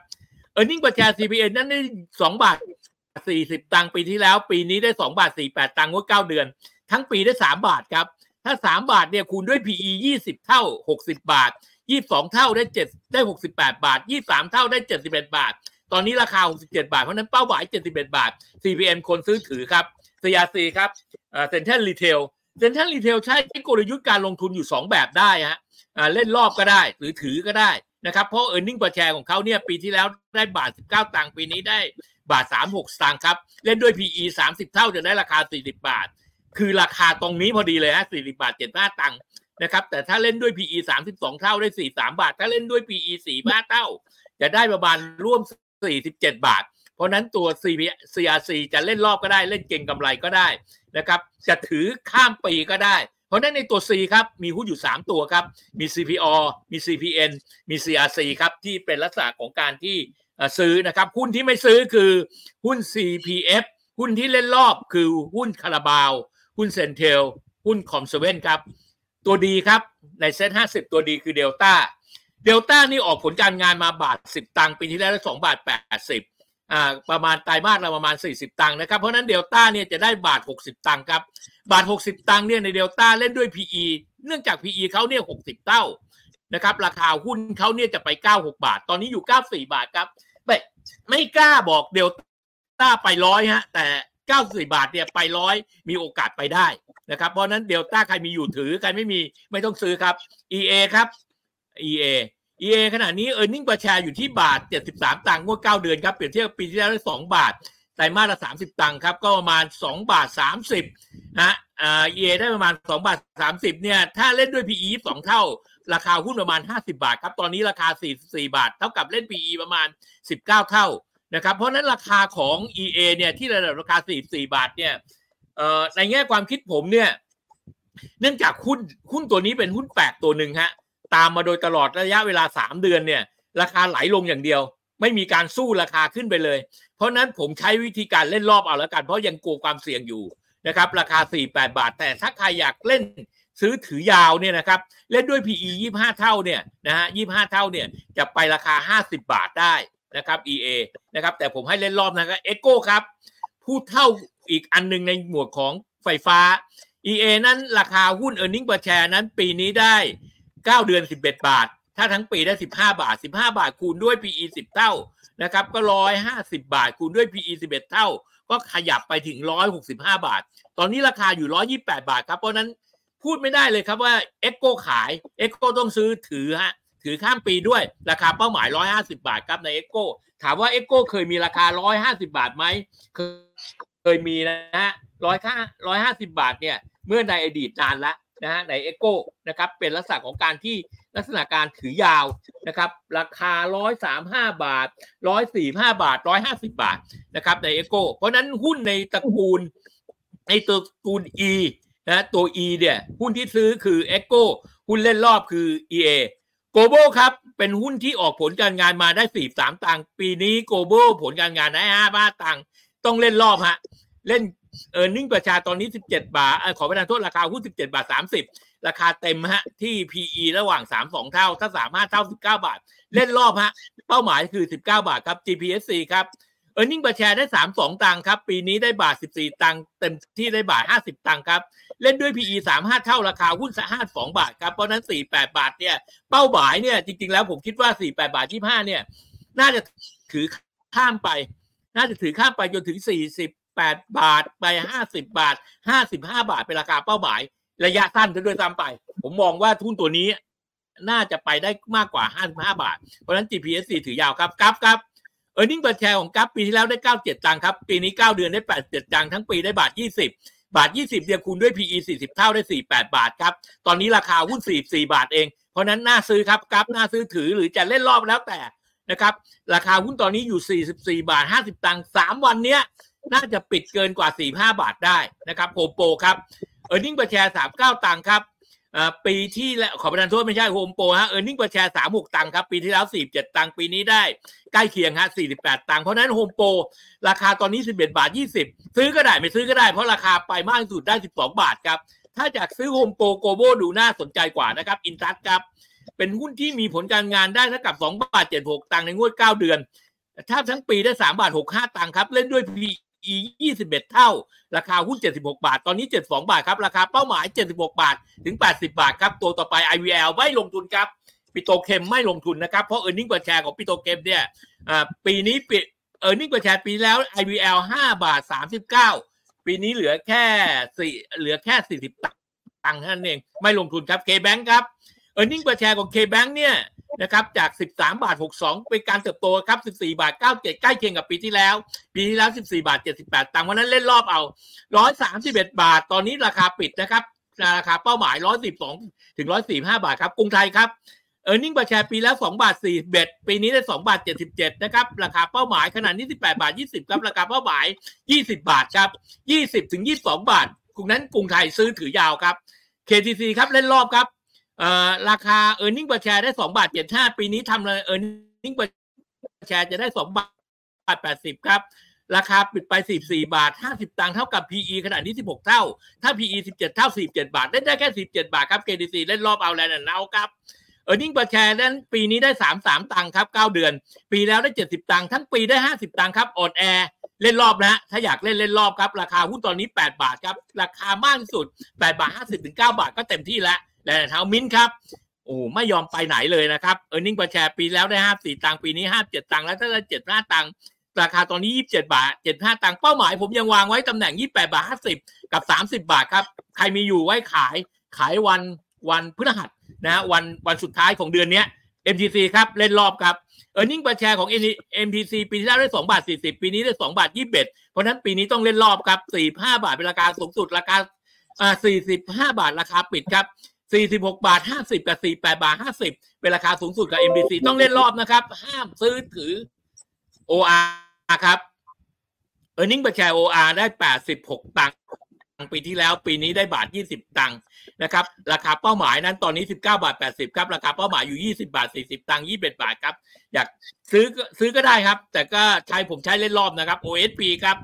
earning per share CPN นั้นได้2บาท 40 ตังค์ปีที่แล้ว ปีนี้ได้2บาท48 ตังค์ว่า9เดือน ทั้งปีได้ 3 บาทครับ ถ้า3บาทเนี่ยคูณด้วย PE 20เท่า60บาท22เท่าได้7ได้68บาท23เท่าได้71บาท ตอนนี้ราคา67บาท เพราะนั้นเป้าหมาย71บาท CPN คนซื้อถือครับ CRC ครับเซ็นทรัลรีเทลเซ็นทรัลรีเทลใช้กลยุทธ์การลงทุนอยู่2แบบได้ฮะเล่นรอบก็ได้หรือถือก็ได้นะครับเพราะ e a r n i n g per share ของเขาเนี่ยปีที่แล้วได้บาท 19 ตังค์ปีนี้ได้บาท 36ตางค์ครับ เล่นด้วย PE 30 เท่าจะได้ราคา 40 บาท คือราคาตรงนี้พอดีเลยฮะ40บาท75ตังค์นะครับ แต่ถ้าเล่นด้วย PE 32เท่าได้43บาท ถ้าเล่นด้วย PE 45เท่า จะได้ประมาณร่วม47บาท เพราะนั้นตัว CRC จะเล่นรอบก็ได้เล่นเก่งกำไรก็ได้นะครับ จะถือข้ามปีก็ได้ เพราะนั้นในตัว C ครับ มีหุ้นอยู่ 3 ตัวครับ มี CPO มี CPN มี CRC ครับ ที่เป็นลักษณะของการที่ซื้อนะครับ หุ้นที่ไม่ซื้อคือหุ้น CPF หุ้นที่เล่นรอบคือหุ้นคาราบาว หุ้นเซนเทลหุ้นคอมเซเว่นครับ ตัวดีครับในเซ็ตห้าสิบตัวดีคือเดลต้าเดลต้านี่ออกผลการงานมาบาทสิบตังค์ปีที่แล้วสองบาทแปดสิบอ่าประมาณไตรมาสละประมาณสี่สิบตังค์นะครับ เพราะนั้นเดลต้าเนี่ยจะได้บาทหกสิบตังค์ครับ บาทหกสิบตังค์เนี่ยในเดลต้าเล่นด้วย PE เนื่องจาก PE เขาเนี่ยหกสิบเท่านะครับ ราคาหุ้นเขาเนี่ยจะไปเก้าหกบาท ตอนนี้อยู่เก้าสี่บาทครับ ไม่ไม่กล้าบอกเดลต้าไปร้อยฮะ แต่ เก้าสี่บาทเนี่ยไปร้อยมีโอกาสไปได้นะครับ เพราะนั้นเดลต้าใครมีอยู่ถือใครไม่มีไม่ต้องซื้อครับ EA ครับ EA EA ขณะนี้ e a r n i n g ประชาอยู่ที่บาท 73 ตังค์งวด 9 เดือนครับ เปรียบเทียบปีที่แล้วได้2บาทไตรมาสละ 30 ตังค์ครับ ก็ประมาณ 2 บาท 30นะอ่า EA ได้ประมาณ 2 บาท 30 เนี่ย ถ้าเล่นด้วย PE 2 เท่า ราคาหุ้นประมาณ 50 บาทครับ ตอนนี้ราคา 44 บาท เท่ากับเล่น PE ประมาณ 19 เท่า นะครับเพราะนั้นราคาของ EA เนี่ยที่ระดับราคา 44 บาทเนี่ยในแง่ความคิดผมเนี่ยเนื่องจากหุ้นหุ้นตัวนี้เป็นหุ้นแปลกตัวหนึ่งฮะตามมาโดยตลอดระยะเวลา 3 เดือนเนี่ยราคาไหลลงอย่างเดียว ไม่มีการสู้ราคาขึ้นไปเลย เพราะนั้นผมใช้วิธีการเล่นรอบเอาแล้วกัน เพราะยังกลัวความเสี่ยงอยู่นะครับราคา 48 บาท แต่ถ้าใครอยากเล่นซื้อถือยาวเนี่ยนะครับเล่นด้วย PE 25 เท่าเนี่ยนะฮะ25 เท่าเนี่ยจะไปราคา 50 บาทได้ นะครับ EA นะครับ แต่ผมให้เล่นรอบนะครับเอโก้ครับ ผู้เท่าอีกอันหนึ่งในหมวดของไฟฟ้า EA นั้นราคาหุ้น e a r n i n g per share นั้นปีนี้ได้ 9 เดือน 11 บาท ถ้าทั้งปีได้ 15 บาท 15 บาทคูณด้วย PE 10 เท่านะครับ ก็ 150 บาทคูณด้วย PE 11 เท่า ก็ขยับไปถึง 165 บาท ตอนนี้ราคาอยู่ 128 บาทครับ เพราะนั้นพูดไม่ได้เลยครับว่า e c o ขาย e c o ต้องซื้อถือฮะ ถือข้ามปีด้วยราคาเป้าหมาย 150 บาทครับใน e c o ถามว่า e c o เคยมีราคา 150 บาทไหมเคยมีนะฮะร้อยค่าร้อยห้าสิบาทเนี่ยเมื่อในอดีตนานและนะฮะใน EGCO นะครับเป็นลักษณะของการที่ลักษณะการถือยาวนะครับราคาร้อยสามห้าบาทร้อยสี่ห้าบาทร้อยห้าสิบาทนะครับใน EGCO เพราะนั้นหุ้นในตระกูลในตระกูล E นะตัว E เนี่ยหุ้นที่ซื้อคือ EGCOหุ้นเล่นรอบคือ EA โกลบครับ เป็นหุ้นที่ออกผลการงานมาได้สี่สามตังค์ปีนี้โกลบผลการงานได้ห้าบาทตังค์ต้องเล่นรอบฮะ เล่นเออร์เน็งประชาตอนนี้17บเจ็ดบาทขอประทานโทษราคาหุ้น17บาท30ราคาเต็มฮะ ที่ PE ระหว่าง3 2เท่า ถ้า3 5เท่า19บเก้าบาท เล่นรอบฮะ เป้าหมายคือ19บเก้าบาทครับ GPSC ครับเออร์เน็งประชาได้3 2ตังค์ครับ ปีนี้ได้บาท14ตังค์เต็มที่ได้บาท50ตังค์ครับ เล่นด้วย PE 3 5 เท่าราคาหุ้น52บาทครับ เพราะนั้น 48 บาทเนี่ยเป้าหมายเนี่ยจริงๆแล้วผมคิดว่า 48 บาท 25 เนี่ย น่าจะถือข้ามไป น่าจะถือข้ามไปจนถึง 48 บาทไป 50 บาท 55 บาทเป็นราคาเป้าหมาย ระยะสั้นด้วยซ้ำไป ผมมองว่าทุนตัวนี้ น่าจะไปได้มากกว่า 55 บาท เพราะฉะนั้น GPSC ถือยาวครับครับครับเออร์เน็งประแชร์ของกัฟปีที่แล้วได้เก้าเจ็ดตังค์ครับ ปีนี้เก้าเดือนได้แปดเจ็ดตังค์ทั้งปีได้บาทยี่สิ บาทยี่สิบเดียคูณด้วย PE สี่สิบเท่าได้สี่แปดบาทครับ ตอนนี้ราคาหุ้นสี่สี่บาทเอง เพราะนั้นน่าซื้อครับ GULF น่าซื้อถือหรือจะเล่นรอบแล้วแต่นะครับ ราคาหุ้นตอนนี้อยู่ 44 บาท 50 ตังค์3วันเนี้ยน่าจะปิดเกินกว่า 45 บาทได้นะครับ HomePro ครับ earning per share 39 ตังค์ครับ ปีที่แล้วขอประทานโทษไม่ใช่ HomePro ฮะ earning per share 36ตังค์ครับ ปีที่แล้ว47ตังค์ปีนี้ได้ใกล้เคียงฮะ48ตังค์เพราะนั้น HomeProราคาตอนนี้11บเอ็ดบาท20ซื้อก็ได้ไม่ซื้อก็ได้เพราะราคาไปมากที่สุดได้12บสองบาทครับ ถ้าจากซื้อ HomePro Global ดูน่าสนใจกว่านะครับอินทัสครับ เป็นหุ้นที่มีผลการงานได้เท่ากับ2บาท76ตังค์ในงวด9เดือนถ้าทั้งปีได้3บาท65ตังค์ครับ เล่นด้วย PE 21 เท่า ราคาหุ้น 76 บาท ตอนนี้ 72 บาทครับ ราคาเป้าหมาย 76 บาท ถึง 80 บาทครับ ตัวต่อไป IVL ไม่ลงทุนครับ petrochem ไม่ลงทุนนะครับ เพราะ earning per share ของ petrochem เนี่ยปีนี้ปิเออร์เน็งกว่าแชร์ปีแล้ว IVL 5 บาท 39 ปีนี้เหลือแค่สี่เหลือแค่ 40 ตังค์เท่านั้นเอง ไม่ลงทุนครับ K-Bank ครับ เออร์เน็งกว่าแชร์ของ K-Bank เนี่ยนะครับจาก 13 บาท 62 เป็นการเติบโตครับ 14 บาท 97 ใกล้เคียงกับปีที่แล้ว ปีที่แล้ว 14 บาท 78ตังค์วันนั้นเล่นรอบเอา 131 บาท ตอนนี้ราคาปิดนะครับ ราคาเป้าหมาย 112 ถึง 145 บาทครับ กรุงไทยครับเออร์เน็งประแชาปีแล้ว 2 บาท 41 ปีนี้ได้ 2 บาท 77 นะครับ ราคาเป้าหมายขนาดนี้ 18 บาท 20 ครับ ราคาเป้าหมาย 20 บาทครับ 20 ถึง 22 บาทกลุ่มนั้นกรุงไทยซื้อถือยาวครับ KTC ครับเล่นรอบครับ ราคา e a r n i n g ประแชร์ได้สองบาทเจ็ดห้าปีนี้ทำเลย e a r n i n g ประแชร์จะได้สองบาทแปดสิบครับ ราคาปิดไปสิบสี่บาทห้าสิบตังค์เท่ากับ PE ขนาดนี้สิบหกเท่า ถ้า PE สิบเจ็ดเท่าสิบเจ็ดบาท เล่นได้แค่สิบเจ็ดบาทครับ KDC เล่นรอบเอาแลนด์เอาครับearning per share นั้นปีนี้ได้สามสามตังค์ครับเก้าเดือน ปีแล้วได้เจ็ดสิบตังค์ทั้งปีได้ห้าสิบตังค์ครับอดแอร์เล่นรอบนะถ้าอยากเล่นเล่นรอบครับ ราคาหุ้นตอนนี้แปดบาทครับ ราคามากที่สุดแปดบาทห้าสิบถึงเก้าบาทก็เต็มที่แล้ว Land House MINT ครับโอ้ไม่ยอมไปไหนเลยนะครับ earning per share ปีแล้วได้ห้าสี่ตังค์ปีนี้ห้าเจ็ดตังค์แล้วถ้าได้เจ็ดห้าตังค์ราคาตอนนี้ยี่สิบเจ็ดบาทเจ็ดห้าตังค์เป้าหมายผมยังวางไว้ตำแหน่งยี่แปดบาทห้าสิบกับสามสิบาทครับ ใครมีอยู่ไว้ขายขายวันวันพฤหัสนะวันวันสุดท้ายของเดือนนี้ MTC ครับเล่นรอบครับเออร์เน็งประแชร์ของ MTC ปีที่แล้วได้สองบาทสี่สิบปีนี้ได้สองบาทยี่สิบเอ็ดเพราะฉะนั้นปีนี้ต้องเล่นรอบครับสี่ห้าบาทเป็นราคาสูงสุดราคาอ่าสี่สิบห้าบาทราคาปิดครับ 46 บาท 50 กับ 48 บาท 50 เป็นราคาสูงสุดกับ MBC ต้องเล่นรอบนะครับ ห้ามซื้อถือ OR ครับ e a r n i n g ประแชร์ OR ได้ 86 ตังค์ปีที่แล้วปีนี้ได้บาท 20 ตังค์นะครับ ราคาเป้าหมายนั้นตอนนี้ 19 บาท 80 ครับ ราคาเป้าหมายอยู่ 20 บาท 40 ตังค์21 บาทครับ อยากซื้อซื้อก็ได้ครับ แต่ก็ใช้ผมใช้เล่นรอบนะครับ OSP ครับ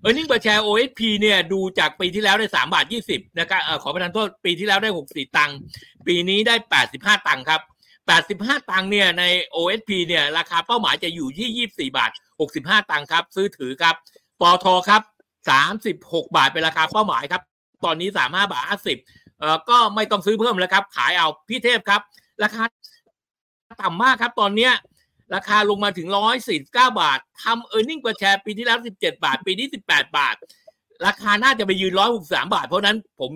เออร์เน็งประแชร์ OSP เนี่ยดูจากปีที่แล้วได้สามบาทยี่สิบนะครับขอประทานโทษปีที่แล้วได้หกสี่ตังค์ปีนี้ได้แปดสิบห้าตังค์ครับแปดสิบห้าตังค์เนี่ยใน OSP เนี่ยราคาเป้าหมายจะอยู่ที่ยี่บสี่บาทหกสิบห้าตังค์ครับ ซื้อถือครับปอทครับสามสิบหกบาทเป็นราคาเป้าหมายครับ ตอนนี้สามห้าบาทห้าสิบเอ่อก็ไม่ต้องซื้อเพิ่มแล้วครับ ขายเอาพี่เทพครับ ราคาต่ำมากครับ ตอนเนี้ย ราคาลงมาถึง 149 บาททำเออร์เน็งประแชร์ปีที่แล้ว 17 บาท ปีนี้ 18 บาท ราคาน่าจะไปยืน 163 บาท เพราะนั้นผม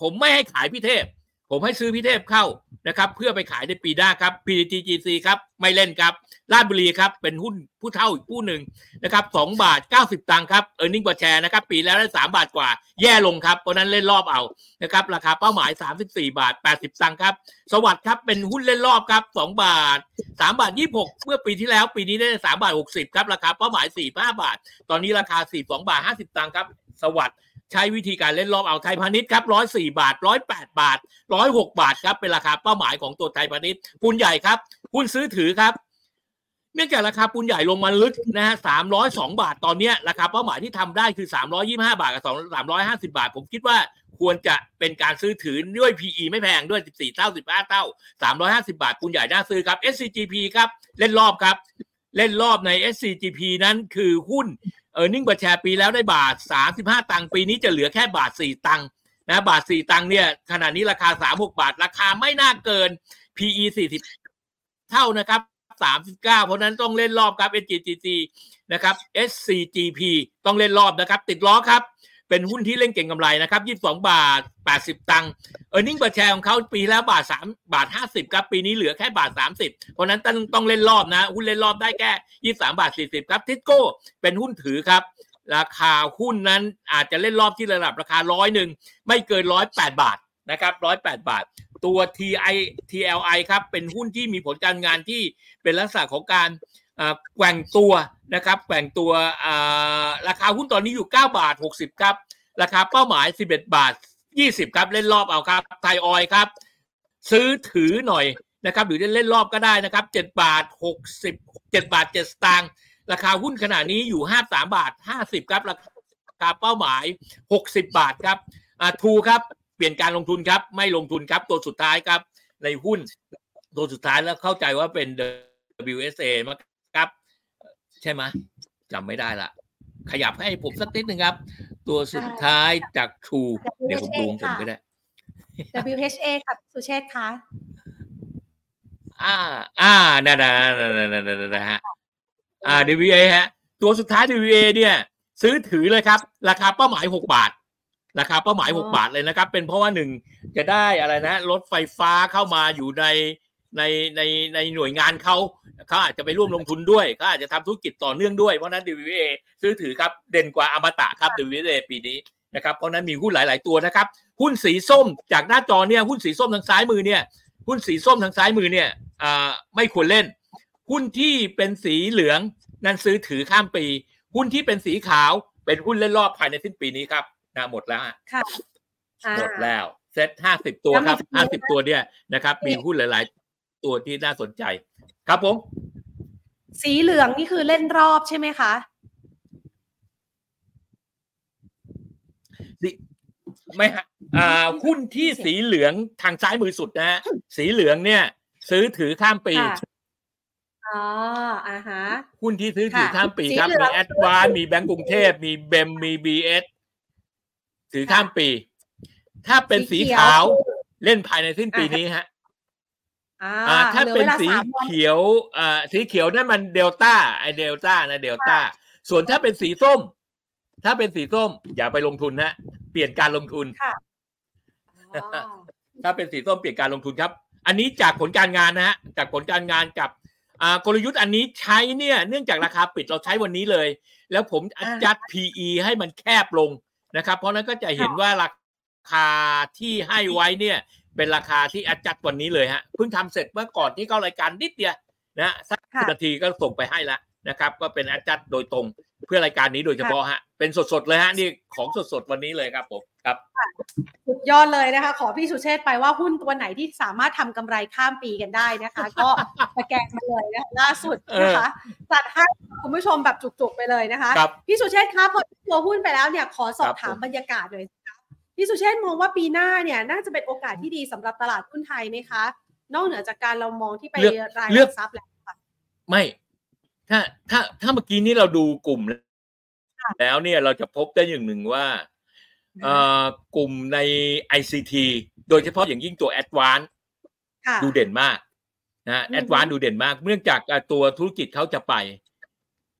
ผมไม่ให้ขายพี่เทพ ผมให้ซื้อพี่เทพเข้านะครับ เพื่อไปขายในปีหน้าครับ PTGC ครับ ไม่เล่นครับลาดบุรีครับ เป็นหุ้นผู้เท่าอีกผู้หนึ่งนะครับสองบาทเก้าสิบตังค์ครับเออร์เน็งประแชร์นะครับ ปีแล้วได้สามบาทกว่า แย่ลงครับ เพราะนั้นเล่นรอบเอานะครับ ราคาเป้าหมายสามสิบสี่บาทแปดสิบตังค์ครับ สวัสดิ์ครับ เป็นหุ้นเล่นรอบครับสองบาทสามบาทยี่หกเมื่อปีที่แล้ว ปีนี้ได้สามบาทหกสิบครับ ราคาเป้าหมายสี่ห้าบาท ตอนนี้ราคาสี่สองบาทห้าสิบตังค์ครับ สวัสดิ์ ใช้วิธีการเล่นรอบเอาไทยพาณิชย์ครับร้อยสี่บาทร้อยแปดบาทร้อยหกบาทครับเป็นราคาเป้าหมายของตัวไทยพาณิชย์ปูนใหญ่ครับหุ้นซื้อถือครับเนื่องจากราคาปูนใหญ่ลงมาลึกนะฮะสามร้อยสองบาทตอนนี้ราคาเป้าหมายที่ทำได้คือสามร้อยี่ห้าบาทกับสองสามร้อยห้าสิบาท ผมคิดว่าควรจะเป็นการซื้อถือด้วย PE ไม่แพงด้วย 14 เท่า 15 เท่า 350 บาทปูนใหญ่น่าซื้อครับ SCGP ครับ เล่นรอบครับ เล่นรอบใน SCGP นั้นคือหุ้น earning per share ปีแล้วได้บาท 35 ตังค์ปีนี้จะเหลือแค่บาท 4 ตังค์นะบาท 4 ตังค์เนี่ยขณะนี้ราคา 36 บาท ราคาไม่น่าเกิน PE 40 เท่านะครับ 39 เพราะนั้นต้องเล่นรอบครับ SCGC นะครับ SCGP ต้องเล่นรอบนะครับ ติดล้อครับ เป็นหุ้นที่เล่นเก็งกำไรนะครับ22บาท80ตังค์ earning per share ของเขาปีแล้วบาท3บาท50ครับปีนี้เหลือแค่บาท30เพราะนั้นต้องต้องเล่นรอบนะ หุ้นเล่นรอบได้แค่23บาท40ครับทิสโก้เป็นหุ้นถือครับ ราคาหุ้นนั้นอาจจะเล่นรอบที่ระดับราคาร้อยหนึ่งไม่เกินร้อยแปดบาทนะครับร้อยแปดบาท ตัว TI TLI ครับเป็นหุ้นที่มีผลการงานที่เป็นลักษณะของการ แกว่งตัวนะครับแกว่งตัวราคาหุ้นตอนนี้อยู่ 9 บาท 60 ครับ ราคาเป้าหมาย 11 บาท 20 ครับ เล่นรอบเอาครับ ไทยออยครับ ซื้อถือหน่อยนะครับ หรือจะเล่นรอบก็ได้นะครับ 7 บาท 60 7 บาท 7 สตางค์ราคาหุ้นขณะนี้อยู่ 53 บาท 50 ครับ ราคาเป้าหมาย 60 บาทครับทูครับ เปลี่ยนการลงทุนครับ ไม่ลงทุนครับ ตัวสุดท้ายครับ ในหุ้น ตัวสุดท้ายแล้วเข้าใจว่าเป็น WSA มา ใช่ไหมจำไม่ได้ละ ขยับให้ผมสักนิดหนึ่งครับ ตัวสุดท้ายจากทูเดี๋ยวผมดูผมก็ได้ WHA ครับสุเชษคะอ่า อ่านั่นนะนั่นนะนั่นนะฮะอ่า WA ฮะ ตัวสุดท้าย WA เนี่ย ซื้อถือเลยครับ ราคาเป้าหมายหกบาท ราคาเป้าหมายหกบาทเลยนะครับ เป็นเพราะว่าหนึ่งจะได้อะไรนะ รถไฟฟ้าเข้ามาอยู่ใน ในในในหน่วยงานเขาเขาอาจจะไปร่วมลงทุนด้วยเขาอาจจะทำธุรกิจต่อเนื่องด้วย เพราะนั้น DVA ซื้อถือครับเด่นกว่าอมตะครับ DVA ปีนี้นะครับเพราะนั้นมีหุ้นหลาย ๆตัวนะครับหุ้นสีส้มจากหน้าจอเนี่ยหุ้นสีส้มทางซ้ายมือเนี่ยหุ้นสีส้มทางซ้ายมือเนี่ยอ่าไม่ควรเล่น หุ้นที่เป็นสีเหลืองนั่นซื้อถือข้ามปี หุ้นที่เป็นสีขาวเป็นหุ้นเล่นรอบภายในสิ้นปีนี้ครับนะหมดแล้วค่ะหมดแล้วเซ็ตห้าสิบตัวครับห้าสิบตัวเนี่ยนะครับ มีหุ้นหลายๆ ตัวที่น่าสนใจ ครับผม สีเหลืองนี่คือเล่นรอบใช่ไหมคะไม่ฮะอ่าหุ้นที่สีเหลืองทางซ้ายมือสุดนะฮะสีเหลืองเนี่ย ซื้อถือข้ามปีอ๋ออ่าฮะหุ้นที่ซื้อถือข้ามปีครับ มีแอดวานมีแบงก์กรุงเทพมีเบมมีบีเอสถือข้ามปี ถ้าเป็นสีขาวเล่นภายในสิ้นปีนี้ฮะ อ่า ถ้าเป็นสีเขียวอ่าสีเขียวนั่นมันเดลต้าไอเดลต้านะเดลต้า ส่วนถ้าเป็นสีส้ม ถ้าเป็นสีส้ม อย่าไปลงทุนนะเปลี่ยนการลงทุนค่ะถ้าเป็นสีส้มเปลี่ยนการลงทุนครับ อันนี้จากผลการงานนะฮะจากผลการงานกับอ่ากลยุทธ์อันนี้ใช้เนี่ยเนื่องจากราคาปิดเราใช้วันนี้เลย แล้วผมจัด PE ให้มันแคบลงนะครับ เพราะนั้นก็จะเห็นว่าราคาที่ให้ไว้เนี่ย เป็นราคาที่อาจัดวันนี้เลยฮะเพิ่งทำเสร็จเมื่อก่อนที่เข้ารายการนิดเดียวนะสักนาทีก็ส่งไปให้แล้วนะครับ ก็เป็นอาจัดโดยตรงเพื่อรายการนี้โดยเฉพาะฮะเป็นสดๆเลยฮะนี่ของสดๆวันนี้เลยครับผมครับสุดยอดเลยนะคะ ขอพี่สุเชษไปว่าหุ้นตัวไหนที่สามารถทำกำไรข้ามปีกันได้นะคะ ก็สแกนมาเลยนะล่าสุดนะคะจัดให้คุณผู้ชมแบบจุกๆไปเลยนะคะ พี่สุเชษครับพอตัวหุ้นไปแล้วเนี่ยขอสอบถามบรรยากาศเลย พี่สุเชษมองว่าปีหน้าเนี่ยน่าจะเป็นโอกาสที่ดีสำหรับตลาดหุ้นไทยไหมคะ นอกเหนือจากการเรามองที่ไปรายทรัพย์แล้วค่ะไม่ ถ้าถ้าถ้าเมื่อกี้นี้เราดูกลุ่ม แล้วเนี่ยเราจะพบได้อย่างหนึ่งว่ากลุ่มใน ICT โดยเฉพาะอย่างยิ่งตัว a d v a n c e ดูเด่นมากนะ ADVANC ดูเด่นมาก เนื่องจากตัวธุรกิจเขาจะไป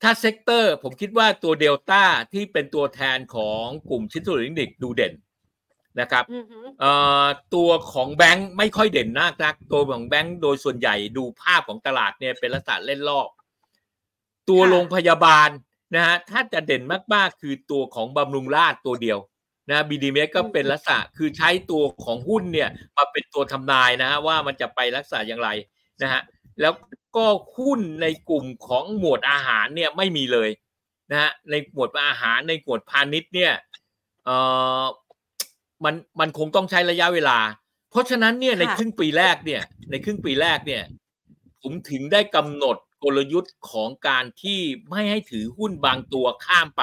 ถ้า sector ผมคิดว่าตัวเดลต้าที่เป็นตัวแทนของกลุ่มชิ้นส่วนอิเล็กทรอนิกส์ดูเด่น นะครับตัวของแบงค์ไม่ค่อยเด่นนักนัก ตัวของแบงค์โดยส่วนใหญ่ดูภาพของตลาดเนี่ยเป็นลักษณะเล่นรอบ ตัวโรงพยาบาลนะฮะถ้าจะเด่นมากๆคือตัวของบำรุงราษฎร์ตัวเดียวนะ BDMS ก็เป็นลักษณะคือใช้ตัวของหุ้นเนี่ยมาเป็นตัวทำนายนะฮะว่ามันจะไปลักษณะอย่างไรนะฮะแล้วก็หุ้นในกลุ่มของหมวดอาหารเนี่ยไม่มีเลยนะฮะในหมวดอาหารในหมวดพาณิชย์เนี่ยเอ่อ มันมันคงต้องใช้ระยะเวลา เพราะฉะนั้นเนี่ยในครึ่งปีแรกเนี่ย ในครึ่งปีแรกเนี่ย ผมถึงได้กำหนดกลยุทธ์ของการที่ไม่ให้ถือหุ้นบางตัวข้ามไป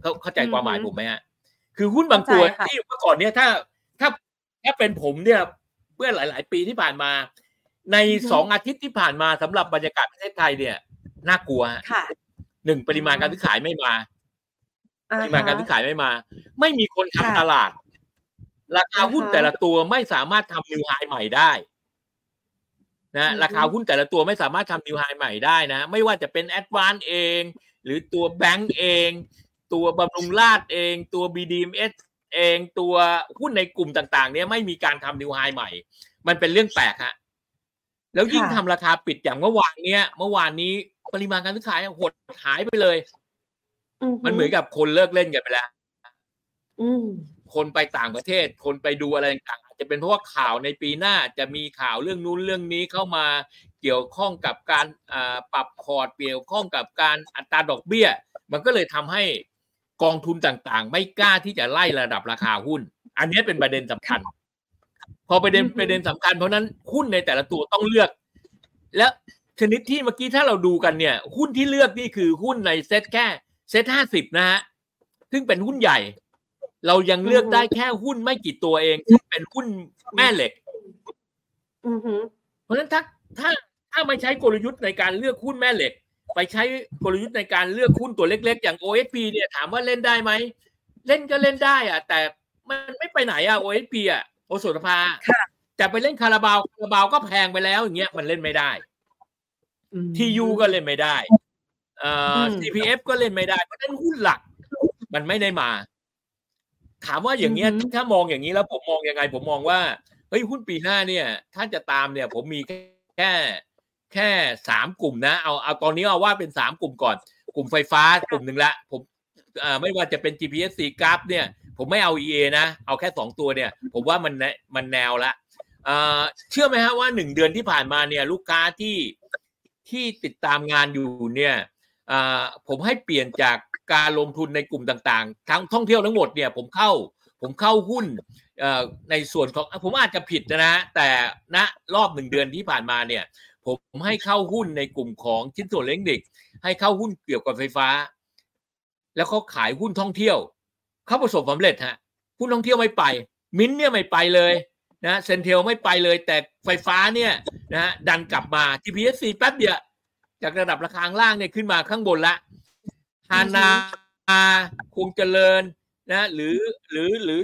เขาเข้าใจความหมายผมไหมฮะคือหุ้นบางตัวที่เมื่อก่อนเนี่ยถ้าถ้าถ้าเป็นผมเนี่ยเมื่อหลาย ๆ ปีที่ผ่านมา ในสองอาทิตย์ที่ผ่านมาสำหรับบรรยากาศประเทศไทยเนี่ยน่ากลัวหนึ่งปริมาณการซื้อขายไม่มาปริมาณการซื้อขายไม่มา ไม่มีคนทำตลาด ราคาหุ้นแต่ละตัวไม่สามารถทำนิวไฮใหม่ได้นะราคาหุ้นแต่ละตัวไม่สามารถทำนิวไฮใหม่ได้นะ ไม่ว่าจะเป็นแอดวานเอง หรือตัวแบงก์เอง ตัวบำรุงราษเอง ตัว BDMs เองตัวหุ้นในกลุ่มต่างๆ เนี่ยไม่มีการทำนิวไฮใหม่ มันเป็นเรื่องแปลกฮะแล้วยิ่งทำราคาปิดอย่างเมื่อวานเนี้ยเมื่อวานนี้ปริมาณการซื้อขายหดหายไปเลย มันเหมือนกับคนเลิกเล่นกันไปแล้ว คนไปต่างประเทศ คนไปดูอะไรต่างจะเป็นเพราะว่าข่าวในปีหน้าจะมีข่าวเรื่องนู้นเรื่องนี้เข้ามาเกี่ยวข้องกับการปรับพอร์ตเกี่ยวข้องกับการอัตราดอกเบี้ย มันก็เลยทำให้กองทุนต่างๆ ไม่กล้าที่จะไล่ระดับราคาหุ้น อันนี้เป็นประเด็นสำคัญ พอประเด็นประเด็นสำคัญ เพราะนั้นหุ้นในแต่ละตัวต้องเลือก และชนิดที่เมื่อกี้ถ้าเราดูกันเนี่ย หุ้นที่เลือกนี่คือหุ้นในเซ็ตแค่เซ็ตห้าสิบนะฮะซึ่งเป็นหุ้นใหญ่ เรายังเลือกได้แค่หุ้นไม่กี่ตัวเองที่เป็นหุ้นแม่เหล็กเพราะฉะนั้นถ้าถ้าถ้าไม่ใช้กลยุทธ์ในการเลือกหุ้นแม่เหล็ก ไปใช้กลยุทธ์ในการเลือกหุ้นตัวเล็ก ๆ อย่าง OSP เนี่ยถามว่าเล่นได้ไหมเล่นก็เล่นได้อะแต่มันไม่ไปไหนอะ OSP อะโอสุภาจะไปเล่นคาราบาวคาราบาวก็แพงไปแล้วอย่างเงี้ยมันเล่นไม่ได้ทียูก็เล่นไม่ได้เอ่อ CPF ก็เล่นไม่ได้เพราะฉะนั้นหุ้นหลัก มันไม่ได้มา ถามว่าอย่างเงี้ยถ้ามองอย่างนี้แล้วผมมองยังไง ผมมองว่าเฮ้ยหุ้นปีหน้าเนี่ย ถ้าจะตามเนี่ย ผมมีแค่แค่สามกลุ่มนะ เอาเอาตอนนี้เอาว่าเป็นสามกลุ่มก่อน กลุ่มไฟฟ้ากลุ่มหนึ่งละ ผมอ่าไม่ว่าจะเป็น GPS 4กราฟเนี่ย ผมไม่เอา EA นะ เอาแค่สองตัวเนี่ย ผมว่ามันมันแนวละเชื่อไหมฮะว่าหนึ่งเดือนที่ผ่านมาเนี่ย ลูกค้าที่ที่ติดตามงานอยู่เนี่ยผมให้เปลี่ยนจาก การลงทุนในกลุ่มต่างๆ ทั้งท่องเที่ยวทั้งหมดเนี่ยผมเข้าผมเข้าหุ้นในส่วนของผมอาจจะผิดนะ แต่ณรอบหนึ่งเดือนที่ผ่านมาเนี่ย ผมให้เข้าหุ้นในกลุ่มของชิ้นส่วนเล็กเด็ก ให้เข้าหุ้นเกี่ยวกับไฟฟ้า แล้วเขาขายหุ้นท่องเที่ยวเขาประสบความสำเร็จฮะหุ้นท่องเที่ยวไม่ไป มิ้นเนี่ยไม่ไปเลยนะเซนเทลไม่ไปเลย แต่ไฟฟ้าเนี่ยนะดันกลับมา GPSC แป๊บเดียวจากระดับราคาล่างเนี่ยขึ้นมาข้างบนละ ฮานาคงเจริญนะ หรือหรือหรือ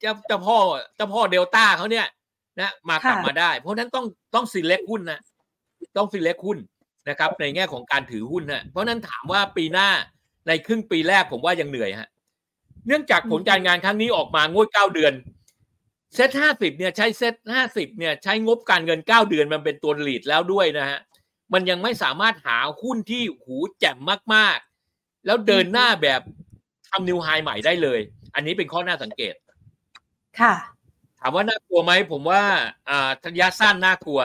เจ้าเจ้าพ่อเจ้าพ่อเดลต้าเขาเนี่ย นะมากลับมาได้ เพราะนั้นต้องต้องสิเล็กหุ้นนะต้องสิเล็กหุ้นนะครับ ในแง่ของการถือหุ้นนะเพราะนั้นถามว่าปีหน้าในครึ่งปีแรกผมว่ายังเหนื่อยฮะเนื่องจากผลการงานครั้งนี้ออกมางวดเก้าเดือนเซตห้าสิบเนี่ยใช้เซตห้าสิบเนี่ยใช้งบการเงินเก้าเดือนมันเป็นตัวหลีดแล้วด้วยนะฮะมันยังไม่สามารถหาหุ้นที่หูแจ่มมาก แล้วเดินหน้าแบบทำนิวไฮใหม่ได้เลย อันนี้เป็นข้อน่าสังเกต ค่ะ ถามว่าน่ากลัวไหม ผมว่าอ่าระยะสั้นน่ากลัว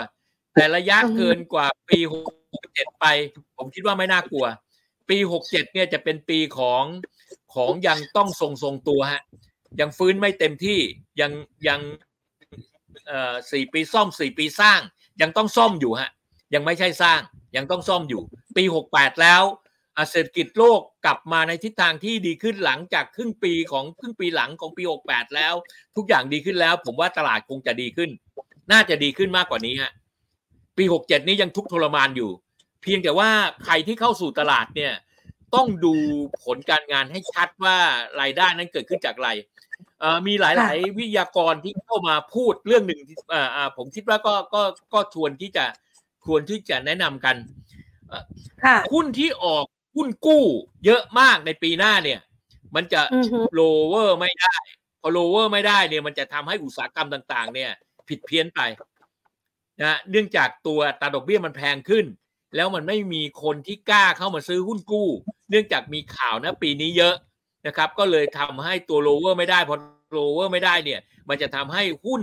แต่ระยะเกินกว่าปีหกเจ็ดไป ผมคิดว่าไม่น่ากลัว ปีหกเจ็ดเนี่ยจะเป็นปีของของยังต้องทรงทรงตัวฮะ ยังฟื้นไม่เต็มที่ยังยังเอ่อสี่ปีซ่อมสี่ปีสร้าง ยังต้องซ่อมอยู่ฮะ ยังไม่ใช่สร้าง ยังต้องซ่อมอยู่ ปีหกแปดแล้ว เศรษฐกิจโลกกลับมาในทิศทางที่ดีขึ้นหลังจากครึ่งปีของครึ่งปีหลังของปี 68 แล้ว ทุกอย่างดีขึ้นแล้ว ผมว่าตลาดคงจะดีขึ้น น่าจะดีขึ้นมากกว่านี้ฮะปี 67 นี้ยังทุกทรมานอยู่ เพียงแต่ว่าใครที่เข้าสู่ตลาดเนี่ยต้องดูผลการงานให้ชัดว่ารายได้นั้นเกิดขึ้นจากอะไรมีหลาย ๆ วิทยากรที่เข้ามาพูดเรื่องหนึ่งผมคิดว่าก็ก็ก็ชวนที่จะควรที่จะแนะนำกันหุ้นที่ออก หุ้นกู้เยอะมากในปีหน้าเนี่ย มันจะโลเวอร์ไม่ได้ พอโลเวอร์ไม่ได้เนี่ย มันจะทำให้อุตสาหกรรมต่าง ๆ เนี่ย ผิดเพี้ยนไปนะเนื่องจากตัวอัตราดอกเบี้ยมันแพงขึ้น แล้วมันไม่มีคนที่กล้าเข้ามาซื้อหุ้นกู้ เนื่องจากมีข่าวนะปีนี้เยอะนะครับ ก็เลยทำให้ตัวโลเวอร์ไม่ได้พอโลเวอร์ไม่ได้เนี่ย มันจะทำให้หุ้น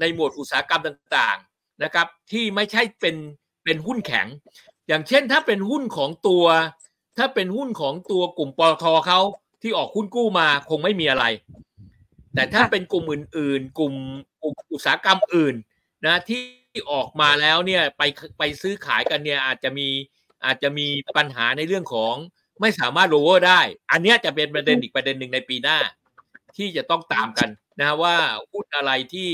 ในหมวดอุตสาหกรรมต่างๆนะครับ ที่ไม่ใช่เป็นเป็นหุ้นแข็ง อย่างเช่นถ้าเป็นหุ้นของตัว ถ้าเป็นหุ้นของตัวกลุ่มปตท.เขาที่ออกหุ้นกู้มาคงไม่มีอะไร แต่ถ้าเป็นกลุ่มอื่นๆกลุ่มอุตสาหกรรมอื่นนะที่ออกมาแล้วเนี่ยไปไปซื้อขายกันเนี่ยอาจจะมีอาจจะมีปัญหาในเรื่องของไม่สามารถโลเวอร์ได้ อันนี้จะเป็นประเด็นอีกประเด็นหนึ่งในปีหน้า ที่จะต้องตามกันนะว่าหุ้นอะไรที่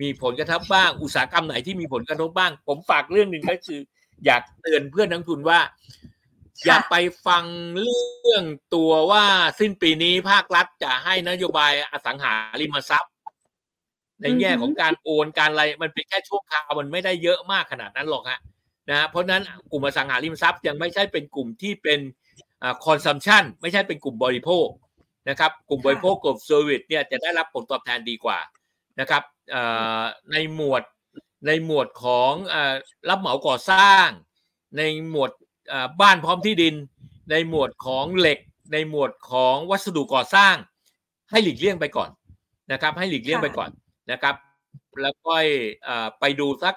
มีผลกระทบบ้าง อุตสาหกรรมไหนที่มีผลกระทบบ้าง ผมฝากเรื่องหนึ่งก็คือ อยากเตือนเพื่อนนักทุนว่า อย่าไปฟังเรื่องตัวว่าสิ้นปีนี้ภาครัฐจะให้นโยบายอสังหาริมทรัพย์ ในแง่ของการโอนการอะไรมันเป็นแค่ช่วงคราวมันไม่ได้เยอะมากขนาดนั้นหรอกฮะนะเพราะนั้นกลุ่มอสังหาริมทรัพย์ยังไม่ใช่เป็นกลุ่มที่เป็น consumption ไม่ใช่เป็นกลุ่มบริโภคนะครับ กลุ่มบริโภคกลุ่ม service เนี่ยจะได้รับผลตอบแทนดีกว่านะครับในหมวดในหมวดของรับเหมาก่อสร้าง ในหมวด บ้านพร้อมที่ดิน ในหมวดของเหล็ก ในหมวดของวัสดุก่อสร้าง ให้หลีกเลี่ยงไปก่อนนะครับ ให้หลีกเลี่ยงไปก่อนนะครับ แล้วก็ไปดูสัก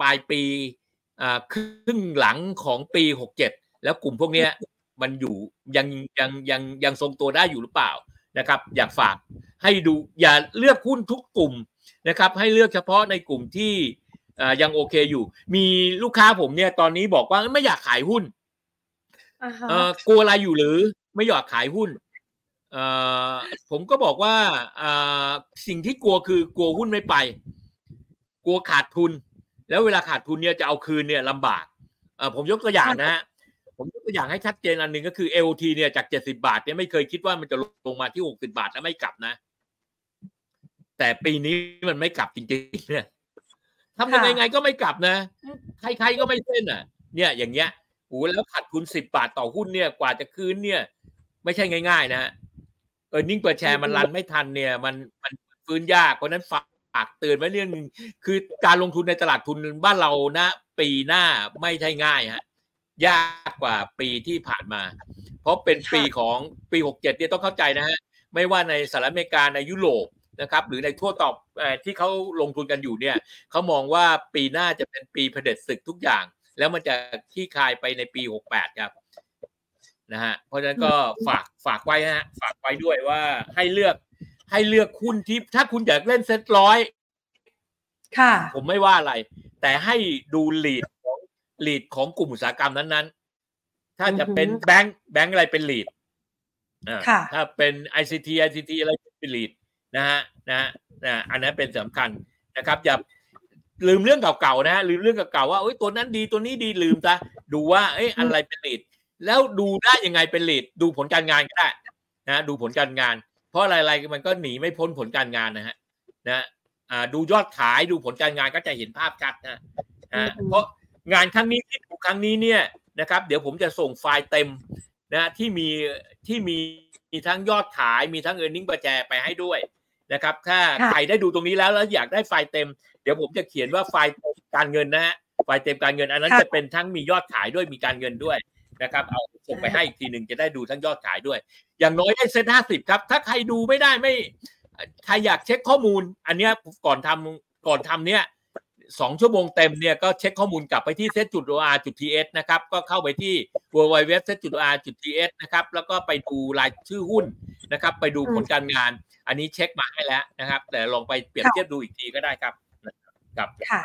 ปลายปีครึ่งหลังของปีหกเจ็ดแล้วกลุ่มพวกนี้มันอยู่ยังยังยังยังทรงตัวได้อยู่หรือเปล่านะครับ อยากฝากให้ดูอย่าเลือกหุ้นทุกกลุ่มนะครับ ให้เลือกเฉพาะในกลุ่มที่ ยังโอเคอยู่ มีลูกค้าผมเนี่ยตอนนี้บอกว่าไม่อยากขายหุ้นกลัวอะไรอยู่หรือ ไม่อยากขายหุ้นผมก็บอกว่าสิ่งที่กลัวคือกลัวหุ้นไม่ไป กลัวขาดทุน แล้วเวลาขาดทุนเนี่ยจะเอาคืนเนี่ยลำบากผมยกตัวอย่างนะฮะผมยกตัวอย่างให้ชัดเจนอันหนึ่งก็คือ LT เนี่ยจากเจ็ดสิบาทเนี่ยไม่เคยคิดว่ามันจะลงมาที่หกสิบาทแล้วไม่กลับนะ แต่ปีนี้มันไม่กลับจริงๆเนี่ย ทำยังไงไงก็ไม่กลับนะ ใครๆก็ไม่เส้นอะ เนี่ย อย่างเงี้ยโอ้แล้วขาดทุนสิบบาทต่อหุ้นเนี่ย กว่าจะคืนเนี่ย ไม่ใช่ง่าย ๆ นะเออนิ่งเปิดแชร์มันรันไม่ทันเนี่ย มันมันฟื้นยากเพราะนั้นฝากเตือนไว้เรื่องนึงคือการลงทุนในตลาดทุนบ้านเรานะปีหน้าไม่ใช่ง่ายฮะยากกว่าปีที่ผ่านมา เพราะเป็นปีของปีหกเจ็ดเนี่ยต้องเข้าใจนะฮะไม่ว่าในสหรัฐอเมริกาในยุโรป นะครับหรือในทั่วตอบที่เขาลงทุนกันอยู่เนี่ยเขามองว่าปีหน้าจะเป็นปีเผด็จศึกทุกอย่าง แล้วมันจะที่คายไปในปีหกแปดครับนะฮะเพราะฉะนั้นก็ฝากฝากไว้ฮะฝากไว้ด้วยว่าให้เลือกให้เลือกหุ้นที่ถ้าคุณอยากเล่นเซ็ตร้อยค่ะ ผมไม่ว่าอะไร แต่ให้ดูลีดลีดของกลุ่มอุตสาหกรรมนั้นๆ ถ้าจะเป็นแบงค์แบงค์อะไรเป็นลีดถ้าเป็น ICT ICT อะไรเป็นลีด นะฮะนะฮะนะอันนั้นเป็นสำคัญนะครับอย่าลืมเรื่องเก่าๆนะฮะลืมเรื่องเก่าๆว่าเอ้ยตัวนั้นดีตัวนี้ดีลืมซะดูว่าเอ้ยอะไรเป็นลีดแล้วดูได้ยังไงเป็นลีดดูผลการงานก็ได้นะดูผลการงาน เพราะอะไรๆมันก็หนีไม่พ้นผลการงานนะฮะนะอ่าดูยอดขายดูผลการงานก็จะเห็นภาพชัดนะะเพราะงานครั้งนี้ที่ถูกครั้งนี้เนี่ยนะครับ เดี๋ยวผมจะส่งไฟล์เต็มนะที่มีที่มีมีทั้งยอดขายมีทั้งเออร์เน็งประแจไปให้ด้วย นะครับ ถ้าใครได้ดูตรงนี้แล้วแล้วอยากได้ไฟล์เต็ม เดี๋ยวผมจะเขียนว่าไฟล์การเงินนะฮะไฟล์เต็มการเงิน อันนั้นจะเป็นทั้งมียอดขายด้วยมีการเงินด้วยนะครับเอาส่งไปให้อีกทีหนึ่งจะได้ดูทั้งยอดขายด้วย อย่างน้อยได้เซ็ตห้าสิบครับ ถ้าใครดูไม่ได้ไม่ใครอยากเช็คข้อมูล อันนี้ก่อนทำก่อนทำเนี้ยสองชั่วโมงเต็มเนี่ยก็เช็คข้อมูลกลับไปที่ set จุด or จุด ts นะครับ ก็เข้าไปที่ www set จุด or จุด ts นะครับ แล้วก็ไปดูรายชื่อหุ้นนะครับ ไปดูผลการงาน อันนี้เช็คมาให้แล้วนะครับ แต่ลองไปเปรียบเทียบดูอีกทีก็ได้ครับครับค่ะ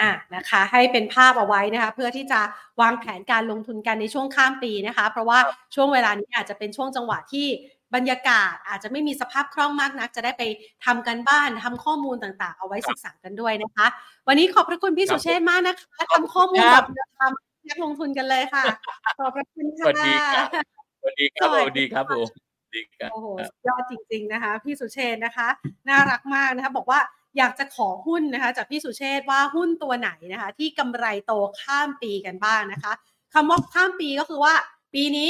อะนะคะให้เป็นภาพเอาไว้นะคะเพื่อที่จะวางแผนการลงทุนกันในช่วงข้ามปีนะคะ เพราะว่าช่วงเวลานี้อาจจะเป็นช่วงจังหวะที่บรรยากาศอาจจะไม่มีสภาพคล่องมากนัก จะได้ไปทำกันบ้านทำข้อมูลต่างๆ เอาไว้ศึกษากันด้วยนะคะ วันนี้ขอบพระคุณพี่สุเชษมากนะคะทำข้อมูลแบบทำนักลงทุนกันเลยค่ะ ขอบพระคุณค่ะสวัสดีครับสวัสดีครับสวัสดีครับผม โอ้โหยอดจริง ๆนะคะ พี่สุเชษนะคะ น่ารักมากนะคะ บอกว่าอยากจะขอหุ้นนะคะ จากพี่สุเชษว่าหุ้นตัวไหนนะคะ ที่กำไรโตข้ามปีกันบ้างนะคะคำว่าข้ามปีก็คือว่า ปีนี้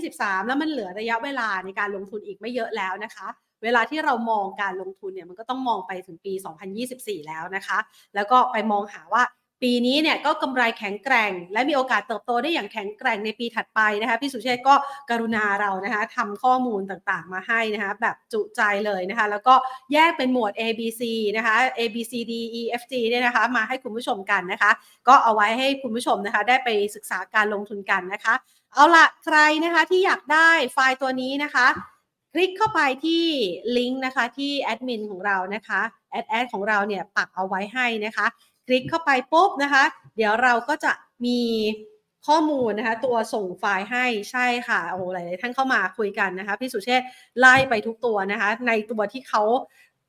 2023 แล้วมันเหลือระยะเวลาในการลงทุนอีกไม่เยอะแล้วนะคะ เวลาที่เรามองการลงทุนเนี่ยมันก็ต้องมองไปถึงปี 2024 แล้วนะคะ แล้วก็ไปมองหาว่า ปีนี้เนี่ยก็กำไรแข็งแกร่ง และมีโอกาสเติบโตได้อย่างแข็งแกร่งในปีถัดไปนะคะพี่สุเชษก็กรุณาเรานะคะทำข้อมูลต่างๆมาให้นะคะแบบจุใจเลยนะคะแล้วก็แยกเป็นหมวด A B C นะคะ A B C D E F G เนี่ยนะคะมาให้คุณผู้ชมกันนะคะ ก็เอาไว้ให้คุณผู้ชมนะคะได้ไปศึกษาการลงทุนกันนะคะ เอาละใครนะคะที่อยากได้ไฟล์ตัวนี้นะคะคลิกเข้าไปที่ลิงก์นะคะที่แอดมินของเรานะคะแอดแอดของเราเนี่ยปักเอาไว้ให้นะคะ คลิกเข้าไปปุ๊บนะคะ เดี๋ยวเราก็จะมีข้อมูลนะคะ ตัวส่งไฟล์ให้ใช่ค่ะโอ้โหหลายท่านเข้ามาคุยกันนะคะพี่สุเชษไล่ไปทุกตัวนะคะ ในตัวที่เขา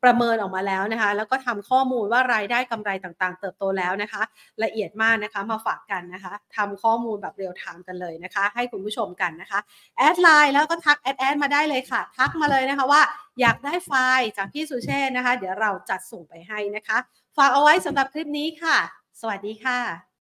ประเมินออกมาแล้วนะคะ แล้วก็ทำข้อมูลว่ารายได้กำไรต่างๆ เติบโตแล้วนะคะ ละเอียดมากนะคะมาฝากกันนะคะทำข้อมูลแบบ real-time กันเลยนะคะ ให้คุณผู้ชมกันนะคะ add LINE แล้วก็ทักแอดแอดมาได้เลยค่ะ ทักมาเลยนะคะว่าอยากได้ไฟล์จากพี่สุเชษนะคะ เดี๋ยวเราจัดส่งไปให้นะคะ ฝากเอาไว้สำหรับคลิปนี้ค่ะ สวัสดีค่ะ